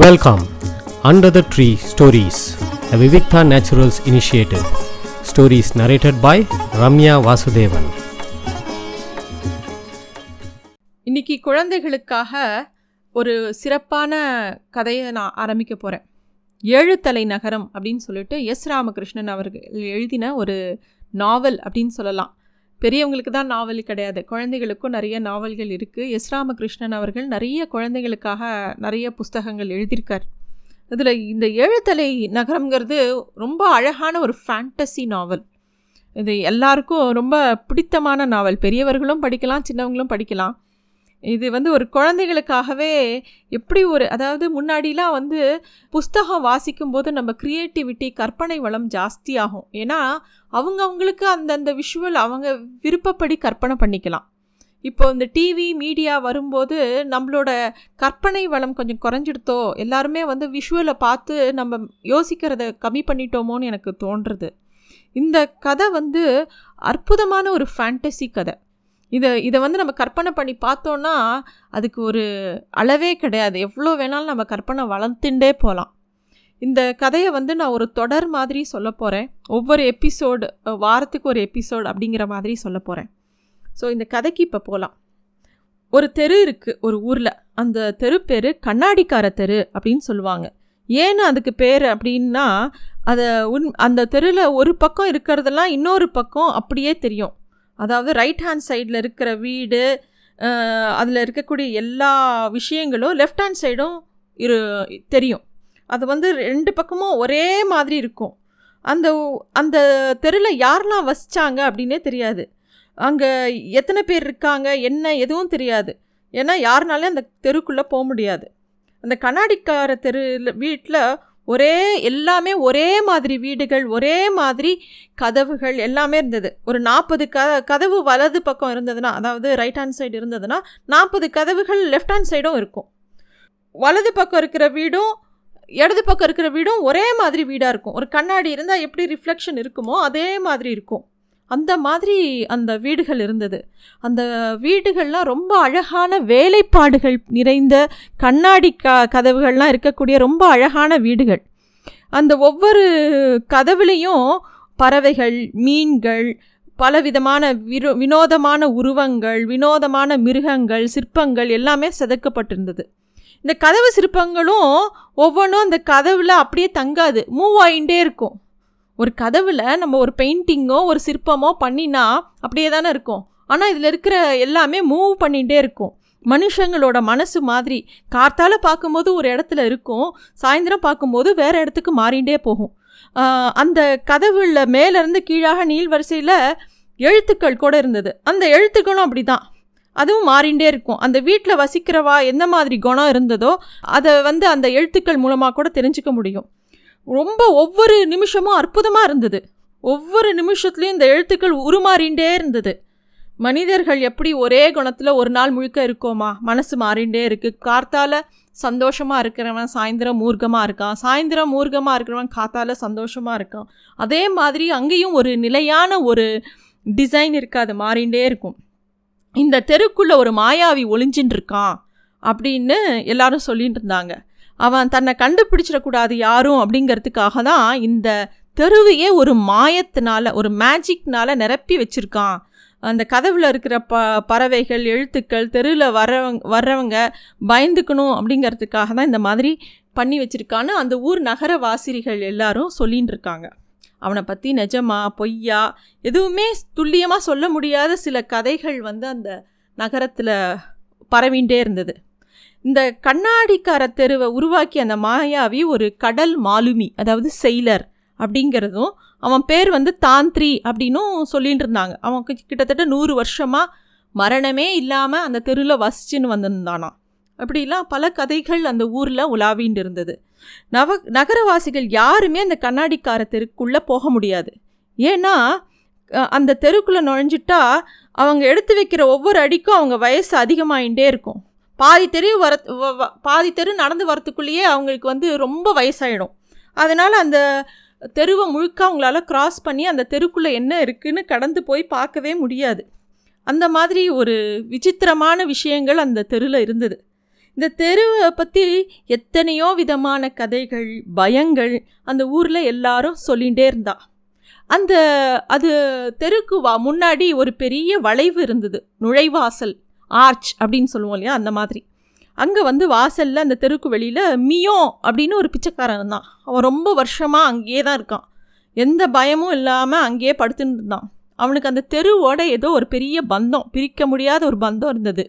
Welcome under the tree stories the Vivikta naturals initiative stories narrated by Ramya Vasudevan இன்னைக்கு குழந்தைகளுக்காக ஒரு சிறப்பான கதையை நான் ஆரம்பிக்க போகிறேன் ஏழு தலை நகரம் அப்படின்னு சொல்லிட்டு எஸ். ராமகிருஷ்ணன் அவர்கள் எழுதின ஒரு நாவல் அப்படின்னு சொல்லலாம். பெரியவங்களுக்கு தான் நாவல் கிடையாது. குழந்தைகளுக்கும் நிறைய நாவல்கள் இருக்குது எஸ் ராமகிருஷ்ணன் அவர்கள் நிறைய குழந்தைகளுக்காக நிறைய புஸ்தகங்கள் எழுதியிருக்கார். இதில் இந்த ஏழுத்தலை நகரம்ங்கிறது ரொம்ப அழகான ஒரு ஃபேண்டசி நாவல் இது எல்லாருக்கும் ரொம்ப பிடித்தமான நாவல் பெரியவர்களும் படிக்கலாம் சின்னவங்களும் படிக்கலாம். இது வந்து ஒரு குழந்தைகளுக்காகவே எப்படி ஒரு அதாவது முன்னாடிலாம் வந்து புஸ்தகம் வாசிக்கும்போது நம்ம க்ரியேட்டிவிட்டி கற்பனை வளம் ஜாஸ்தியாகும். ஏன்னா அவங்க அவங்களுக்கு அந்தந்த விஷுவல் அவங்க விருப்பப்படி கற்பனை பண்ணிக்கலாம். இப்போ இந்த டிவி மீடியா வரும்போது நம்மளோட கற்பனை வளம் கொஞ்சம் குறைஞ்சிடுத்தோ எல்லாருமே வந்து விஷுவலை பார்த்து நம்ம யோசிக்கிறத கம்மி பண்ணிட்டோமோன்னு எனக்கு தோன்றுறது இந்த கதை வந்து அற்புதமான ஒரு ஃபேண்டசி கதை. இதை இதை வந்து நம்ம கற்பனை பண்ணி பார்த்தோன்னா அதுக்கு ஒரு அளவே கிடையாது. எவ்வளோ வேணாலும் நம்ம கற்பனை வளர்த்துண்டே போகலாம். இந்த கதையை வந்து நான் ஒரு தொடர் மாதிரி சொல்ல போகிறேன் ஒவ்வொரு எபிசோடு வாரத்துக்கு ஒரு எபிசோடு அப்படிங்கிற மாதிரி சொல்ல போகிறேன் ஸோ இந்த கதைக்கு இப்போ போகலாம் ஒரு தெரு இருக்குது ஒரு ஊரில். அந்த தெரு பேர் கண்ணாடிக்கார தெரு அப்படின்னு சொல்லுவாங்க. ஏன்னு அதுக்கு பேர் அப்படின்னா அதை உன் அந்த தெருவில் ஒரு பக்கம் இருக்கிறதெல்லாம் இன்னொரு பக்கம் அப்படியே தெரியும். அதாவது ரைட் ஹேண்ட் சைடில் இருக்கிற வீடு அதில் இருக்கக்கூடிய எல்லா விஷயங்களும் லெஃப்ட் ஹேண்ட் சைடும் இரு தெரியும். அது வந்து ரெண்டு பக்கமும் ஒரே மாதிரி இருக்கும். அந்த அந்த தெருவில் யாரெல்லாம் வசித்தாங்க அப்படின்னே தெரியாது. அங்கே எத்தனை பேர் இருக்காங்க என்ன எதுவும் தெரியாது. ஏன்னா யாருனாலே அந்த தெருக்குள்ளே போக முடியாது. அந்த கண்ணாடிக்கார தெரு வீட்டில் ஒரே எல்லாமே ஒரே மாதிரி வீடுகள் ஒரே மாதிரி கதவுகள் எல்லாமே இருந்தது. ஒரு நாற்பது க கதவு வலது பக்கம் இருந்ததுன்னா அதாவது ரைட் ஹேண்ட் சைடு இருந்ததுன்னா நாற்பது கதவுகள் லெஃப்ட் ஹேண்ட் சைடும் இருக்கும். வலது பக்கம் இருக்கிற வீடும் இடது பக்கம் இருக்கிற வீடும் ஒரே மாதிரி வீடாக இருக்கும். ஒரு கண்ணாடி இருந்தால் எப்படி ரிஃப்ளெக்ஷன் இருக்குமோ அதே மாதிரி இருக்கும். அந்த மாதிரி அந்த வீடுகள் இருந்தது. அந்த வீடுகள்லாம் ரொம்ப அழகான வேலைப்பாடுகள் நிறைந்த கண்ணாடி க கதவுகள்லாம் இருக்கக்கூடிய ரொம்ப அழகான வீடுகள். அந்த ஒவ்வொரு கதவுலேயும் பறவைகள் மீன்கள் பலவிதமான விரோ வினோதமான உருவங்கள் வினோதமான மிருகங்கள் சிற்பங்கள் எல்லாமே செதுக்கப்பட்டிருந்தது. இந்த கதவு சிற்பங்களும் ஒவ்வொன்றும் அந்த கதவில் அப்படியே தங்காது மூவ் ஆகிட்டே இருக்கும். ஒரு கதவில் நம்ம ஒரு பெயிண்டிங்கோ ஒரு சிற்பமோ பண்ணினா அப்படியே தானே இருக்கும். ஆனால் இதில் இருக்கிற எல்லாமே மூவ் பண்ணிகிட்டே இருக்கும். மனுஷங்களோட மனசு மாதிரி கார்த்தால் பார்க்கும்போது ஒரு இடத்துல இருக்கும் சாயந்தரம் பார்க்கும்போது வேறு இடத்துக்கு மாறிகிட்டே போகும். அந்த கதவுல மேலேருந்து கீழாக நீள்வரிசையில் எழுத்துக்கள் கூட இருந்தது. அந்த எழுத்துக்களும் அப்படி தான் அதுவும் மாறிண்டே இருக்கும். அந்த வீட்டில் வசிக்கிறவா எந்த மாதிரி குணம் இருந்ததோ அதை வந்து அந்த எழுத்துக்கள் மூலமாக கூட தெரிஞ்சுக்க முடியும். ரொம்ப ஒவ்வொரு நிமிஷமும் அற்புதமாக இருந்தது. ஒவ்வொரு நிமிஷத்துலேயும் இந்த எழுத்துக்கள் உருமாறிண்டே இருந்தது. மனிதர்கள் எப்படி ஒரே குணத்தில் ஒரு நாள் முழுக்க இருக்கோமா? மனசு மாறிண்டே இருக்குது கார்த்தால் சந்தோஷமாக இருக்கிறவன் சாயந்தரம் மூர்க்கமாக இருக்கான். சாயந்தரம் மூர்க்கமாக இருக்கிறவன் காத்தால் சந்தோஷமாக இருக்கான். அதே மாதிரி அங்கேயும் ஒரு நிலையான ஒரு டிசைன் இருக்காது மாறிண்டே இருக்கும். இந்த தெருக்குள்ளே ஒரு மாயாவி ஒளிஞ்சின்னு இருக்கான் அப்படின்னு எல்லாரும் சொல்லிகிட்டு இருந்தாங்க. அவன் தன்னை கண்டுபிடிச்சிடக்கூடாது யாரும் அப்படிங்கிறதுக்காக தான் இந்த தெருவையே ஒரு மாயத்தினால ஒரு மேஜிக்னால நிரப்பி வச்சுருக்கான். அந்த கதவில் இருக்கிற ப பறவைகள் எழுத்துக்கள் தெருவில் வர்றவங்க வர்றவங்க பயந்துக்கணும் அப்படிங்கிறதுக்காக தான் இந்த மாதிரி பண்ணி வச்சுருக்கான்னு அந்த ஊர் நகர வாசிரிகள் எல்லாரும் சொல்லின்னு இருக்காங்க. அவனை பற்றி நிஜமா பொய்யா எதுவுமே துல்லியமாக சொல்ல முடியாத சில கதைகள் வந்து அந்த நகரத்தில் பரவிண்டே இருந்தது. இந்த கண்ணாடிக்கார தெருவை உருவாக்கி அந்த மாயாவி ஒரு கடல் மாலுமி அதாவது செயலர். அப்படிங்கிறதும் அவன் பேர் வந்து தாந்திரி அப்படின்னும் சொல்லிகிட்டு இருந்தாங்க அவன் கிட்டத்தட்ட நூறு வருஷமாக மரணமே இல்லாமல் அந்த தெருவில் வசிச்சுன்னு வந்திருந்தானா. அப்படிலாம் பல கதைகள் அந்த ஊரில் உலாவின்னு இருந்தது. நவ நகரவாசிகள் யாருமே அந்த கண்ணாடிக்கார தெருக்குள்ளே போக முடியாது. ஏன்னா அந்த தெருக்குள்ளே நுழைஞ்சிட்டா அவங்க எடுத்து வைக்கிற ஒவ்வொரு அடிக்கும் அவங்க வயசு அதிகமாகிட்டே இருக்கும். பாதி தெரு வர பாதி தெரு நடந்து வரத்துக்குள்ளேயே அவங்களுக்கு வந்து ரொம்ப வயசாயிடும். அதனால் அந்த தெருவை முழுக்க அவங்களால க்ராஸ் பண்ணி அந்த தெருக்குள்ளே என்ன இருக்குதுன்னு கடந்து போய் பார்க்கவே முடியாது. அந்த மாதிரி ஒரு விசித்திரமான விஷயங்கள் அந்த தெருவில் இருந்தது. இந்த தெருவை பற்றி எத்தனையோ விதமான கதைகள் பயங்கள் அந்த ஊரில் எல்லாரும் சொல்லிகிட்டே இருந்தா. அந்த அது தெருக்கு வா முன்னாடி ஒரு பெரிய வளைவு இருந்தது. நுழைவாசல் ஆர்ச் அப்படின்னு சொல்லுவோம் இல்லையா? அந்த மாதிரி. அங்கே வந்து வாசலில் அந்த தெருக்கு வெளியில் மியோ அப்படின்னு ஒரு பிச்சைக்காரன் இருந்தான். அவன் ரொம்ப வருஷமாக அங்கேயே தான் இருக்கான். எந்த பயமும் இல்லாமல் அங்கேயே படுத்துன்னு இருந்தான். அவனுக்கு அந்த தெருவோட ஏதோ ஒரு பெரிய பந்தம் பிரிக்க முடியாத ஒரு பந்தம் இருந்தது.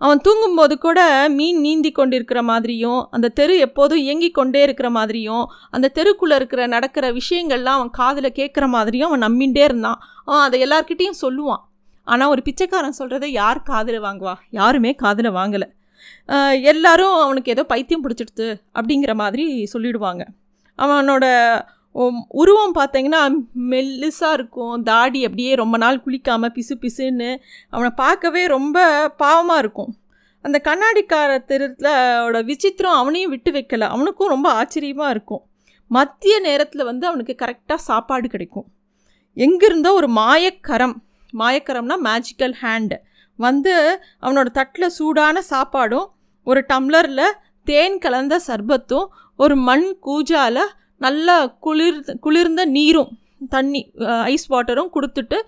அவன் தூங்கும்போது கூட மீன் நீந்தி கொண்டிருக்கிற மாதிரியும் அந்த தெரு எப்போதும் இயங்கி கொண்டே இருக்கிற மாதிரியும் அந்த தெருக்குள்ளே இருக்கிற நடக்கிற விஷயங்கள்லாம் அவன் காதில் கேட்குற மாதிரியும் அவன் நம்பிகிட்டே இருந்தான். அவன் அதை எல்லார்கிட்டேயும் சொல்லுவான். ஆனால் ஒரு பிச்சைக்காரன் சொல்கிறத யார் காதில் வாங்குவா? யாருமே காதில் வாங்கலை. எல்லாரும் அவனுக்கு ஏதோ பைத்தியம் பிடிச்சிடுது அப்படிங்கிற மாதிரி சொல்லிடுவாங்க. அவனோட உருவம் பார்த்தீங்கன்னா மெல்லிசாக இருக்கும். தாடி அப்படியே ரொம்ப நாள் குளிக்காமல் பிசு பிசுன்னு அவனை பார்க்கவே ரொம்ப பாவமாக இருக்கும். அந்த கண்ணாடிக்கார தெருத்தோட விசித்திரம் அவனையும் விட்டு வைக்கலை. அவனுக்கும் ரொம்ப ஆச்சரியமாக இருக்கும். மத்திய நேரத்தில் வந்து அவனுக்கு கரெக்டாக சாப்பாடு கிடைக்கும். எங்கிருந்தோ ஒரு மாயக்கரம். மாயக்கரம்னா மேஜிக்கல் ஹேண்டு வந்து அவனோட தட்டில் சூடான சாப்பாடும் ஒரு டம்ளரில் தேன் கலந்த சர்பத்தும் ஒரு மண் கூஜால் நல்லா குளிர் குளிர்ந்த நீரும் தண்ணி ஐஸ் வாட்டரும் கொடுத்துட்டு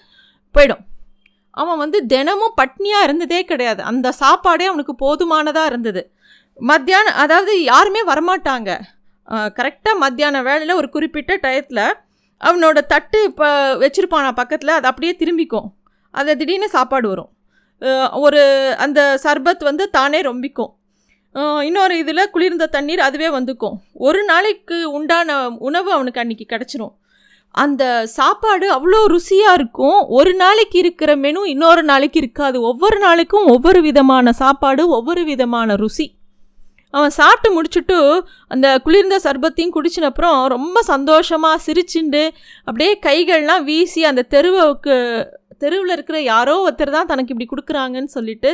போயிடும். அவன் வந்து தினமும் பட்னியாக இருந்ததே கிடையாது. அந்த சாப்பாடே அவனுக்கு போதுமானதாக இருந்தது. மத்தியானம் அதாவது யாருமே வரமாட்டாங்க. கரெக்டாக மத்தியான வேலையில் ஒரு குறிப்பிட்ட டயத்தில் அவனோட தட்டு இப்போ வச்சுருப்பானா பக்கத்தில் அது அப்படியே திரும்பிக்கும். அதை திடீர்னு சாப்பாடு வரும். ஒரு அந்த சர்பத் வந்து தானே ரொம்பிக்கும். இன்னொரு இதில் குளிர்ந்த தண்ணீர் அதுவே வந்துக்கும். ஒரு நாளைக்கு உண்டான உணவு அவனுக்கு அன்றைக்கி கிடச்சிரும். அந்த சாப்பாடு அவ்வளோ ருசியாக இருக்கும். ஒரு நாளைக்கு இருக்கிற மெனு இன்னொரு நாளைக்கு இருக்காது. ஒவ்வொரு நாளைக்கும் ஒவ்வொரு விதமான சாப்பாடு ஒவ்வொரு விதமான ருசி. அவன் சாப்பிட்டு முடிச்சுட்டு அந்த குளிர்ந்த சர்பத்தையும் குடிச்சினப்புறம் ரொம்ப சந்தோஷமாக சிரிச்சுண்டு அப்படியே கைகள்லாம் வீசி அந்த தெருவுக்கு தெருவில் இருக்கிற யாரோ ஒருத்தர் தான் தனக்கு இப்படி கொடுக்குறாங்கன்னு சொல்லிட்டு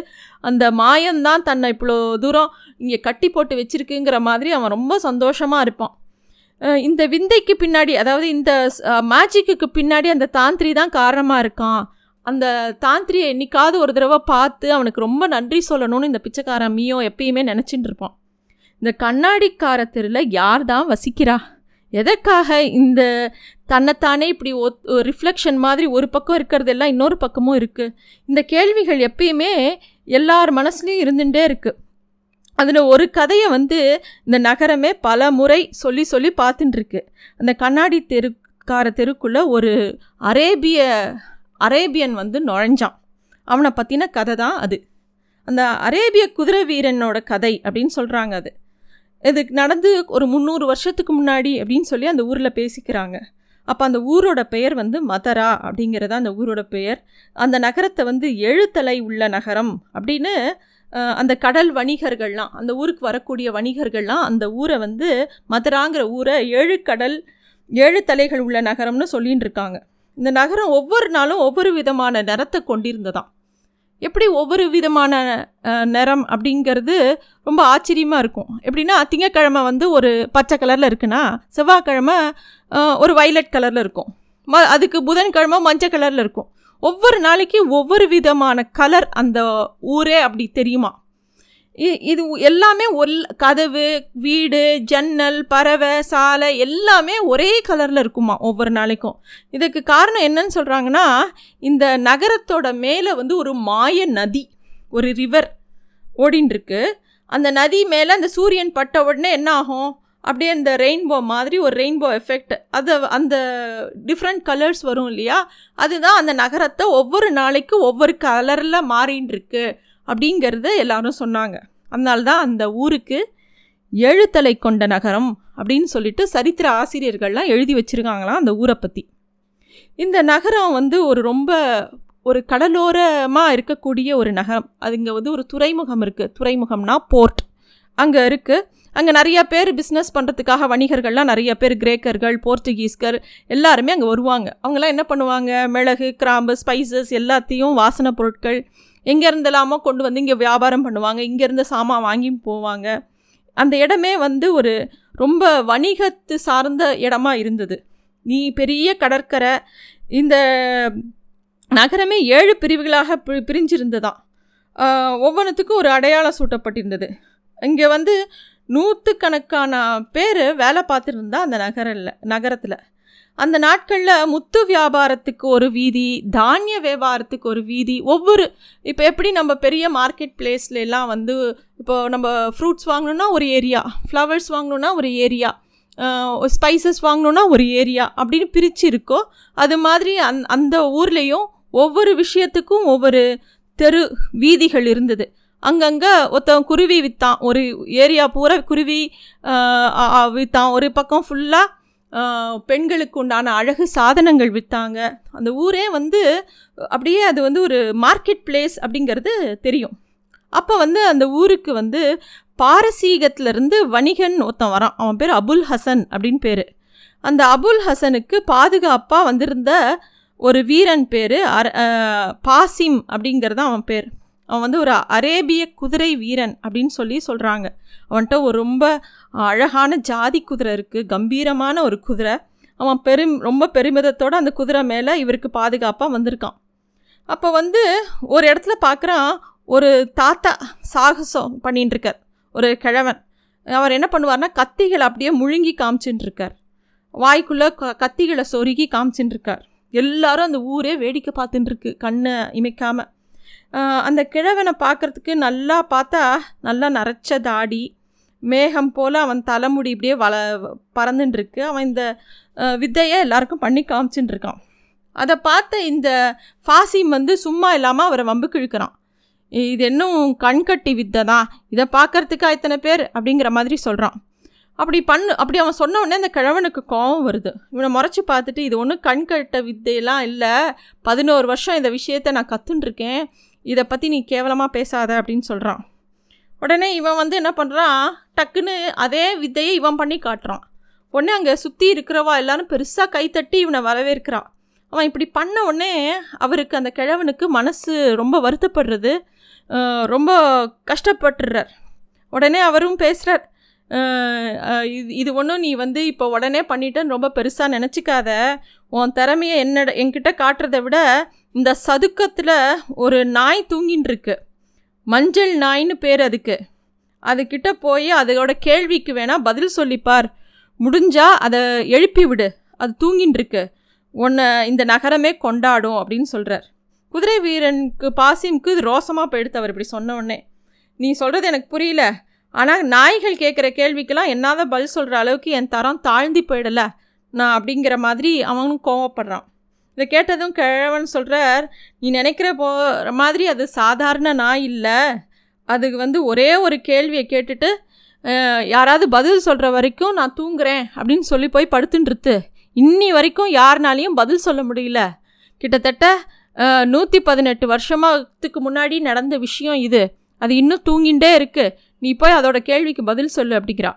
அந்த மாயம்தான் தன்னை இவ்வளோ தூரம் இங்கே கட்டி போட்டு வச்சிருக்குங்கிற மாதிரி அவன் ரொம்ப சந்தோஷமாக இருப்பான். இந்த விந்தைக்கு பின்னாடி அதாவது இந்த மேஜிக்கு பின்னாடி அந்த தாந்திரி தான் காரணமாக இருக்கான். அந்த தாந்திரியை என்னைக்காவது ஒரு தடவை பார்த்து அவனுக்கு ரொம்ப நன்றி சொல்லணும்னு இந்த பிச்சைக்காரன் மீயோ எப்பயுமே நினச்சிட்டு இருப்பான். இந்த கண்ணாடிக்கார தெருவில் யார் தான் வசிக்கிறா? எதற்காக இந்த தன்னைத்தானே இப்படி ஒ ரிஃப்ளெக்ஷன் மாதிரி ஒரு பக்கம் இருக்கிறதெல்லாம் இன்னொரு பக்கமும் இருக்குது இந்த கேள்விகள் எப்பயுமே எல்லார் மனசுலேயும் இருந்துகிட்டே இருக்குது அதில் ஒரு கதையை வந்து இந்த நகரமே பல முறை சொல்லி சொல்லி பார்த்துட்டுருக்கு. அந்த கண்ணாடி தெருக்கார தெருக்குள்ளே ஒரு அரேபிய அரேபியன் வந்து நுழைஞ்சான். அவனை பற்றின கதை தான் அது. அந்த அரேபிய குதிரை வீரனோட கதை அப்படின்னு சொல்கிறாங்க அது. இது நடந்து ஒரு முந்நூறு வருஷத்துக்கு முன்னாடி அப்படின்னு சொல்லி அந்த ஊரில் பேசிக்கிறாங்க. அப்போ அந்த ஊரோட பெயர் வந்து மதரா அப்படிங்கிறத அந்த ஊரோட பெயர். அந்த நகரத்தை வந்து எழுத்தலை உள்ள நகரம் அப்படின்னு அந்த கடல் வணிகர்கள்லாம் அந்த ஊருக்கு வரக்கூடிய வணிகர்கள்லாம் அந்த ஊரை வந்து மதுராங்கிற ஊரை ஏழு கடல் ஏழு தலைகள் உள்ள நகரம்னு சொல்லின்னு இருக்காங்க இந்த நகரம் ஒவ்வொரு நாளும் ஒவ்வொரு விதமான நிறத்தை கொண்டிருந்ததான் எப்படி ஒவ்வொரு விதமான நிறம் அப்படிங்கிறது ரொம்ப ஆச்சரியமாக இருக்கும். எப்படின்னா திங்கக்கிழமை வந்து ஒரு பச்சை கலரில் இருக்குன்னா செவ்வாய்க்கிழமை ஒரு வைலட் கலரில் இருக்கும். ம அதுக்கு புதன்கிழமை மஞ்சள் கலரில் இருக்கும். ஒவ்வொரு நாளைக்கு ஒவ்வொரு விதமான கலர் அந்த ஊரே அப்படி தெரியுமா? இது எல்லாமே ஒல் கதவு வீடு ஜன்னல் பறவை சாலை எல்லாமே ஒரே கலரில் இருக்குமா ஒவ்வொரு நாளைக்கும். இதுக்கு காரணம் என்னன்னு சொல்கிறாங்கன்னா இந்த நகரத்தோட மேலே வந்து ஒரு மாய நதி ஒரு ரிவர் ஓடின்ட்டுருக்கு அந்த நதி மேலே அந்த சூரியன் பட்ட உடனே என்ன ஆகும்? அப்படியே அந்த ரெயின்போ மாதிரி ஒரு ரெயின்போ எஃபெக்ட் அது அந்த டிஃப்ரெண்ட் கலர்ஸ் வரும் இல்லையா? அதுதான் அந்த நகரத்தை ஒவ்வொரு நாளைக்கு ஒவ்வொரு கலரில் மாறின்னு இருக்குது அப்படிங்கிறத எல்லாரும் சொன்னாங்க. அதனால தான் அந்த ஊருக்கு எழுத்தலை கொண்ட நகரம் அப்படின்னு சொல்லிட்டு சரித்திர ஆசிரியர்கள்லாம் எழுதி வச்சுருக்காங்களாம் அந்த ஊரை பற்றி இந்த நகரம் வந்து ஒரு ரொம்ப ஒரு கடலோரமாக இருக்கக்கூடிய ஒரு நகரம். அது இங்கே வந்து ஒரு துறைமுகம் இருக்குது துறைமுகம்னா போர்ட். அங்கே இருக்குது அங்கே நிறைய பேர் பிஸ்னஸ் பண்ணுறதுக்காக வணிகர்கள்லாம் நிறைய பேர் கிரேக்கர்கள் போர்ச்சுகீஸ்கர் எல்லாருமே அங்கே வருவாங்க. அவங்கெல்லாம் என்ன பண்ணுவாங்க? மிளகு கிராம்பு ஸ்பைசஸ் எல்லாத்தையும் வாசனை பொருட்கள் எங்கேருந்தெல்லாமோ கொண்டு வந்து இங்கே வியாபாரம் பண்ணுவாங்க இங்கேருந்து சாமான் வாங்கி போவாங்க. அந்த இடமே வந்து ஒரு ரொம்ப வணிகத்து சார்ந்த இடமா இருந்தது. நீ பெரிய கடற்கரை இந்த நகரமே ஏழு பிரிவுகளாக பி பிரிஞ்சிருந்ததான் ஒவ்வொன்றுத்துக்கும் ஒரு அடையாளம் சூட்டப்பட்டிருந்தது. இங்கே வந்து நூற்றுக்கணக்கான பேர் வேலை பார்த்துருந்தா அந்த நகரில் நகரத்தில். அந்த நாட்களில் முத்து வியாபாரத்துக்கு ஒரு வீதி தானிய வியாபாரத்துக்கு ஒரு வீதி ஒவ்வொரு இப்போ எப்படி நம்ம பெரிய மார்க்கெட் பிளேஸ்ல எல்லாம் வந்து இப்போ நம்ம ஃப்ரூட்ஸ் வாங்கணுன்னா ஒரு ஏரியா ஃப்ளவர்ஸ் வாங்கணுன்னா ஒரு ஏரியா ஸ்பைசஸ் வாங்கணுன்னா ஒரு ஏரியா அப்படின்னு பிரித்து இருக்கோ அது மாதிரி அந் அந்த ஊர்லேயும் ஒவ்வொரு விஷயத்துக்கும் ஒவ்வொரு தெரு வீதிகள் இருந்தது. அங்கங்கே ஒருத்தன் குருவி விற்றான் ஒரு ஏரியா பூரா குருவி விற்றான் ஒரு பக்கம் ஃபுல்லாக பெண்களுக்கு உண்டான அழகு சாதனங்கள் விற்றாங்க அந்த ஊரே வந்து அப்படியே அது வந்து ஒரு மார்க்கெட் பிளேஸ் அப்படிங்கிறது தெரியும். அப்போ வந்து அந்த ஊருக்கு வந்து பாரசீகத்திலேருந்து வணிகன் ஒருத்தன் வரான். அவன் பேர் அபுல் ஹசன் அப்படின்னு பேர். அந்த அபுல் ஹசனுக்கு பாதுகாப்பாக வந்திருந்த ஒரு வீரன் பேர் அர பாசிம் அப்படிங்கிறது அவன் பேர். அவன் வந்து ஒரு அரேபிய குதிரை வீரன் அப்படின்னு சொல்லி சொல்கிறாங்க அவன்கிட்ட ஒரு ரொம்ப அழகான ஜாதி குதிரை இருக்குது கம்பீரமான ஒரு குதிரை. அவன் பெரும் ரொம்ப பெருமிதத்தோடு அந்த குதிரை மேலே இவருக்கு பாதுகாப்பாக வந்திருக்கான். அப்போ வந்து ஒரு இடத்துல பார்க்குறான் ஒரு தாத்தா சாகசம் பண்ணிட்டுருக்கார் ஒரு கிழவன். அவர் என்ன பண்ணுவார்னா கத்திகளை அப்படியே முழுங்கி காமிச்சுட்டுருக்கார் வாய்க்குள்ளே க கத்திகளை சொருகி காமிச்சுட்டுருக்கார் எல்லாரும் அந்த ஊரே வேடிக்கை பார்த்துட்டுருக்கு கண்ணை இமைக்காமல் அந்த கிழவனை பார்க்குறதுக்கு நல்லா பார்த்தா நல்லா நரைச்ச தாடி மேகம் போல் அவன் தலைமுடி இப்படியே வள பறந்துட்டுருக்கு அவன் இந்த வித்தையை எல்லாருக்கும் பண்ணி காமிச்சுட்டு இருக்கான் அதை பார்த்த இந்த ஃபாசிம் வந்து சும்மா இல்லாமல் அவரை வம்புக்கு இழுக்கிறான் இது இன்னும் கண்கட்டி வித்தை தான் இதை பார்க்குறதுக்கா இத்தனை பேர் அப்படிங்கிற மாதிரி சொல்கிறான் அப்படி பண்ணு அப்படி அவன் சொன்ன உடனே அந்த கிழவனுக்கு கோபம் வருது. இவனை முறைச்சி பார்த்துட்டு இது ஒன்றும் கண்கட்ட வித்தையெல்லாம் இல்லை. பதினோரு வருஷம் இந்த விஷயத்தை நான் கற்றுன்ருக்கேன் இதை பற்றி நீ கேவலமாக பேசாத அப்படின்னு சொல்கிறான் உடனே இவன் வந்து என்ன பண்ணுறான் டக்குன்னு அதே வித்தையை இவன் பண்ணி காட்டுறான். உடனே அங்கே சுற்றி இருக்கிறவா எல்லாரும் பெருசாக கைத்தட்டி இவனை வரவேற்கிறான். அவன் இப்படி பண்ண உடனே அவருக்கு அந்த கிழவனுக்கு மனசு ரொம்ப வருத்தப்படுறது ரொம்ப கஷ்டப்பட்டுறார். உடனே அவரும் பேசுகிறார் இது இது ஒன்றும் நீ வந்து இப்போ உடனே பண்ணிட்டேன்னு ரொம்ப பெருசாக நினச்சிக்காத. உன் திறமையை என்னட என்கிட்ட காட்டுறதை விட இந்த சதுக்கத்தில் ஒரு நாய் தூங்கின்னு இருக்கு. மஞ்சள் நாய்னு பேர் அதுக்கு. அதுக்கிட்ட போய் அதோட கேள்விக்கு வேணால் பதில் சொல்லிப்பார். முடிஞ்சால் அதை எழுப்பி விடு. அது தூங்கின்னு இருக்கு. உன்னை இந்த நகரமே கொண்டாடும் அப்படின்னு சொல்கிறார் குதிரை வீரனுக்கு பாசிம்க்கு இது ரோசமாக போயிடுத்து அவர் இப்படி சொன்ன உடனே. நீ சொல்கிறது எனக்கு புரியல. ஆனால் நாய்கள் கேட்குற கேள்விக்கெல்லாம் என்னாத பதில் சொல்கிற அளவுக்கு என் தரம் தாழ்ந்தி போயிடலை. நான் அப்படிங்கிற மாதிரி அவனும் கோவப்படுறான். இதை கேட்டதும் கிழவன் சொல்கிறார் நீ நினைக்கிற போ மாதிரி அது சாதாரண நாய் இல்லை. அதுக்கு வந்து ஒரே ஒரு கேள்வியை கேட்டுட்டு யாராவது பதில் சொல்கிற வரைக்கும் நான் தூங்குறேன் அப்படின்னு சொல்லி போய் படுத்துன்றது இன்னி வரைக்கும் யாருனாலையும் பதில் சொல்ல முடியல. கிட்டத்தட்ட நூற்றி பதினெட்டு வருஷமாகத்துக்கு முன்னாடி நடந்த விஷயம் இது. அது இன்னும் தூங்கிகிட்டே இருக்குது நீ போய் அதோட கேள்விக்கு பதில் சொல்லு அப்படிங்கிறா.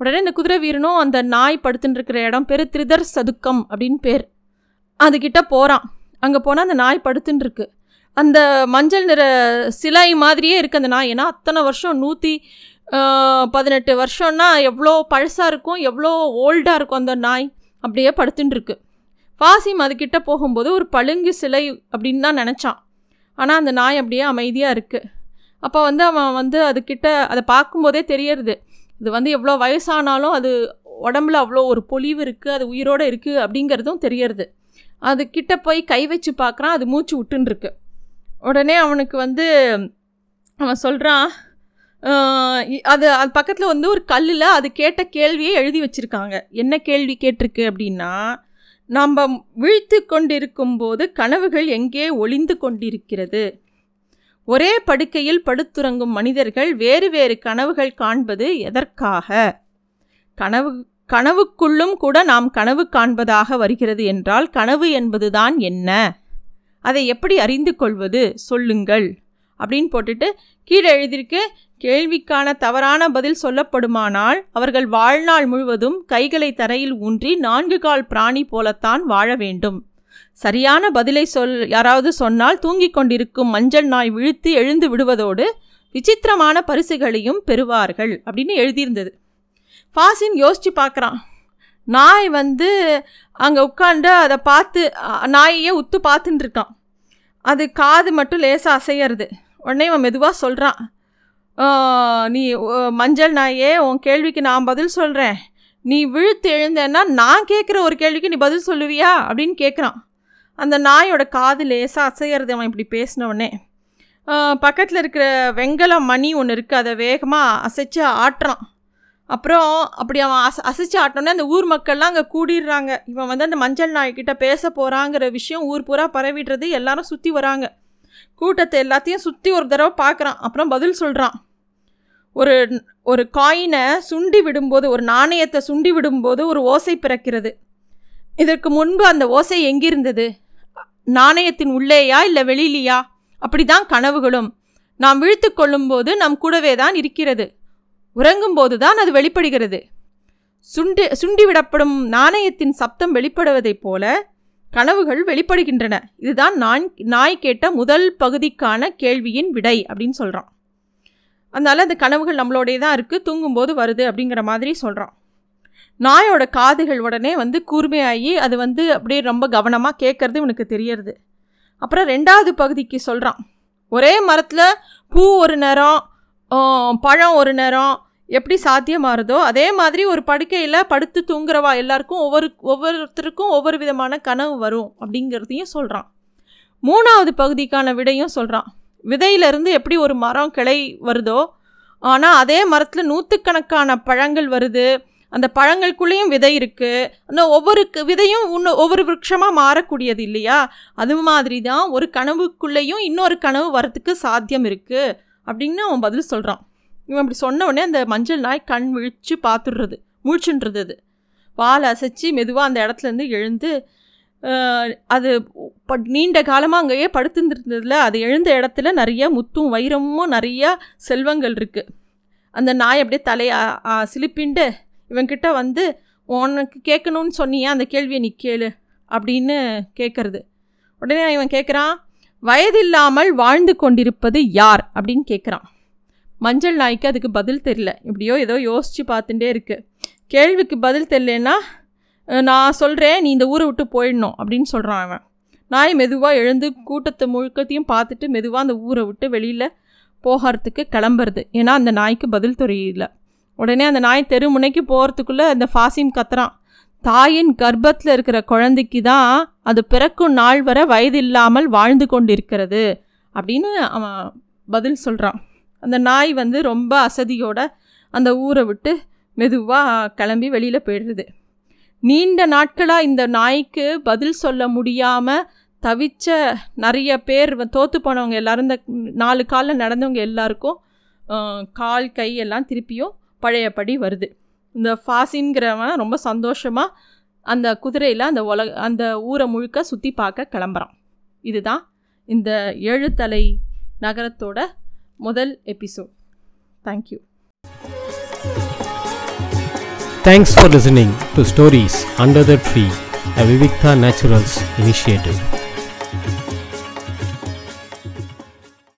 உடனே இந்த குதிரை வீரனும் அந்த நாய் படுத்துன்னு இருக்கிற இடம் பேர் திரிதர் சதுக்கம் அப்படின்னு பேர். அதுக்கிட்ட போகிறான் அங்கே போனால் அந்த நாய் படுத்துன்னு இருக்கு அந்த மஞ்சள் நிற சிலை மாதிரியே இருக்குது அந்த நாய். ஏன்னா அத்தனை வருஷம் நூற்றி பதினெட்டு வருஷம்னா எவ்வளோ பழசாக இருக்கும் எவ்வளோ ஓல்டாக இருக்கும் அந்த நாய். அப்படியே படுத்துட்டுருக்கு வாசிம் அதுக்கிட்ட போகும்போது ஒரு பழுங்கு சிலை அப்படின்னு தான் நினச்சான். ஆனால் அந்த நாய் அப்படியே அமைதியாக இருக்குது அப்போ வந்து அவன் வந்து அதுக்கிட்ட அதை பார்க்கும்போதே தெரியறது. இது வந்து எவ்வளோ வயசானாலும் அது உடம்புல அவ்வளோ ஒரு பொலிவு இருக்குது அது உயிரோடு இருக்குது அப்படிங்கிறதும் தெரியறது. அது கிட்ட போய் கை வச்சு பார்க்குறான் அது மூச்சு விட்டுன்னு உடனே அவனுக்கு வந்து அவன் சொல்கிறான் அது அது பக்கத்தில் வந்து ஒரு கல்லில் அது கேட்ட கேள்வியே எழுதி வச்சுருக்காங்க. என்ன கேள்வி கேட்டிருக்கு அப்படின்னா நம்ம விழித்து கொண்டிருக்கும் போது கனவுகள் எங்கே ஒளிந்து கொண்டிருக்கிறது? ஒரே படுக்கையில் படுத்துறங்கும் மனிதர்கள் வேறு வேறு கனவுகள் காண்பது எதற்காக? கனவு கனவுக்குள்ளும் கூட நாம் கனவு காண்பதாக வருகிறது என்றால் கனவு என்பதுதான் என்ன? அதை எப்படி அறிந்து கொள்வது? சொல்லுங்கள். அப்படின்னு போட்டுட்டு கீழே எழுதியிருக்கு கேள்விக்கான தவறான பதில் சொல்லப்படுமானால் அவர்கள் வாழ்நாள் முழுவதும் கைகளை தரையில் ஊன்றி நான்கு கால் பிராணி போலத்தான் வாழ வேண்டும். சரியான பதிலை சொல் யாராவது சொன்னால் தூங்கிக் கொண்டிருக்கும் மஞ்சள் நாய் விழுத்து எழுந்து விடுவதோடு விசித்திரமான பரிசுகளையும் பெறுவார்கள் அப்படின்னு எழுதியிருந்தது. ஃபாசின் யோசித்து பார்க்குறான். நாய் வந்து அங்கே உட்காந்து அதை பார்த்து நாயையே உத்து பார்த்துட்டு இருக்கான். அது காது மட்டும் லேசாக அசையிறது. உடனே அவன் மெதுவாக சொல்கிறான் நீ மஞ்சள் நாயே உன் கேள்விக்கு நான் பதில் சொல்கிறேன் நீ விழுத்து எழுந்தேன்னா நான் கேட்குற ஒரு கேள்விக்கு நீ பதில் சொல்லுவியா? அப்படின்னு கேட்குறான். அந்த நாயோட காது லேசாக அசையறது அவன் இப்படி பேசினவொடனே பக்கத்தில் இருக்கிற வெங்கல மணி ஒன்று இருக்குது அதை வேகமாக அசைச்சு ஆட்டுறான். அப்புறம் அப்படி அவன் அச அசைச்சு ஆட்டோன்னே அந்த ஊர் மக்கள்லாம் அங்கே கூடிடுறாங்க. இவன் வந்து அந்த மஞ்சள் நாய்க்கிட்ட பேச போகிறாங்கிற விஷயம் ஊர் பூரா பரவிடுறது எல்லாரும் சுற்றி வராங்க. கூட்டத்தை எல்லாத்தையும் சுற்றி ஒரு தடவை பார்க்குறான் அப்புறம் பதில் சொல்கிறான் ஒரு ஒரு காயினை சுண்டி விடும்போது ஒரு நாணயத்தை சுண்டி விடும்போது ஒரு ஓசை பிறக்கிறது. இதற்கு முன்பு அந்த ஓசை எங்கிருந்தது? நாணயத்தின் உள்ளேயா இல்லை வெளியிலையா? அப்படிதான் கனவுகளும். நாம் விழித்து கொள்ளும்போது நம் கூடவே தான் இருக்கிறது. உறங்கும்போது தான் அது வெளிப்படுகிறது. சுண்டி சுண்டிவிடப்படும் நாணயத்தின் சப்தம் வெளிப்படுவதைப் போல கனவுகள் வெளிப்படுகின்றன. இதுதான் நான் நாய் கேட்ட முதல் பகுதிக்கான கேள்வியின் விடை அப்படின்னு சொல்கிறான் அதனால் அந்த கனவுகள் நம்மளோடைய தான் இருக்குது தூங்கும்போது வருது அப்படிங்கிற மாதிரி சொல்கிறான் நாயோட காதுகள் உடனே வந்து கூர்மையாகி அது வந்து அப்படியே ரொம்ப கவனமாக கேட்குறது இவனுக்கு தெரியறது. அப்புறம் ரெண்டாவது பகுதிக்கு சொல்கிறான் ஒரே மரத்தில் பூ ஒரு நேரம் பழம் ஒரு நேரம் எப்படி சாத்தியமாகிறதோ அதே மாதிரி ஒரு படுக்கையில் படுத்து தூங்குறவா எல்லாருக்கும் ஒவ்வொரு ஒவ்வொருத்தருக்கும் ஒவ்வொரு விதமான கனவு வரும் அப்படிங்கிறதையும் சொல்கிறான் மூணாவது பகுதிக்கான விடையும் சொல்கிறான் விதையிலிருந்து எப்படி ஒரு மரம் கிளை வருதோ ஆனால் அதே மரத்தில் நூற்றுக்கணக்கான பழங்கள் வருது அந்த பழங்களுக்குள்ளேயும் விதை இருக்குது அந்த ஒவ்வொரு விதையும் இன்னும் ஒவ்வொரு விருட்சமாக மாறக்கூடியது இல்லையா? அது மாதிரி தான் ஒரு கனவுக்குள்ளேயும் இன்னொரு கனவு வரத்துக்கு சாத்தியம் இருக்குது அப்படின்னு அவன் பதில் சொல்கிறான் இவன் அப்படி சொன்ன உடனே அந்த மஞ்சள் நாய் கண் விழிச்சு பார்த்துடுறது முழிச்சுன்றது அது. வால் அசைச்சு மெதுவாக அந்த இடத்துலேருந்து எழுந்து அது ப- நீண்ட காலமாக அங்கேயே படுத்துருந்ததுல அது எழுந்த இடத்துல நிறைய முத்தும் வைரமும் நிறையா செல்வங்கள் இருக்குது அந்த நாய் அப்படியே தலையை சிலிப்பிண்டு இவன்கிட்ட வந்து உனக்கு கேட்கணும்னு சொன்னியே அந்த கேள்வியை நீ கேளு அப்படின்னு கேட்குறது உடனே இவன் கேட்குறான் வயதில்லாமல் வாழ்ந்து கொண்டிருப்பது யார்? அப்படின்னு கேட்குறான் மஞ்சள் நாய்க்கு அதுக்கு பதில் தெரியல. இப்படியோ ஏதோ யோசித்து பார்த்துட்டே இருக்குது கேள்விக்கு பதில் தெரியலன்னா நான் சொல்கிறேன் நீ இந்த ஊரை விட்டு போயிடணும் அப்படின்னு சொல்கிறான் அவன். நாய் மெதுவாக எழுந்து கூட்டத்தை முழுக்கத்தையும் பார்த்துட்டு மெதுவாக அந்த ஊரை விட்டு வெளியில் போகிறதுக்கு கிளம்புறது. ஏன்னா அந்த நாய்க்கு பதில் தெரியல. உடனே அந்த நாய் தெருமுனைக்கு போகிறதுக்குள்ளே அந்த ஃபாசிம் கத்துறான். தாயின் கர்ப்பத்தில் இருக்கிற குழந்தைக்கு தான் அது பிறக்கும் நாள் வரை வயது இல்லாமல் வாழ்ந்து கொண்டிருக்கிறது அப்படின்னு அவன் பதில் சொல்கிறான் அந்த நாய் வந்து ரொம்ப அசதியோட அந்த ஊரை விட்டு மெதுவாக கிளம்பி வெளியில் போயிடுறது நீண்ட நாட்களாக இந்த நாய்க்கு பதில் சொல்ல முடியாமல் தவிச்ச நிறைய பேர் வ- போனவங்க எல்லாரும் இந்த நாலு காலில் நடந்தவங்க எல்லாருக்கும் கால் கை எல்லாம் திருப்பியும் பழையபடி வருது. இந்த ஃபாசின்கிறவன் ரொம்ப சந்தோஷமாக அந்த குதிரையில் அந்த உலக அந்த ஊரை முழுக்க சுற்றி பார்க்க கிளம்புறான். இதுதான் இந்த ஏழுத்தலை நகரத்தோட முதல் episode. Thank you thanks for listening to stories under the tree a Vivikta naturals initiative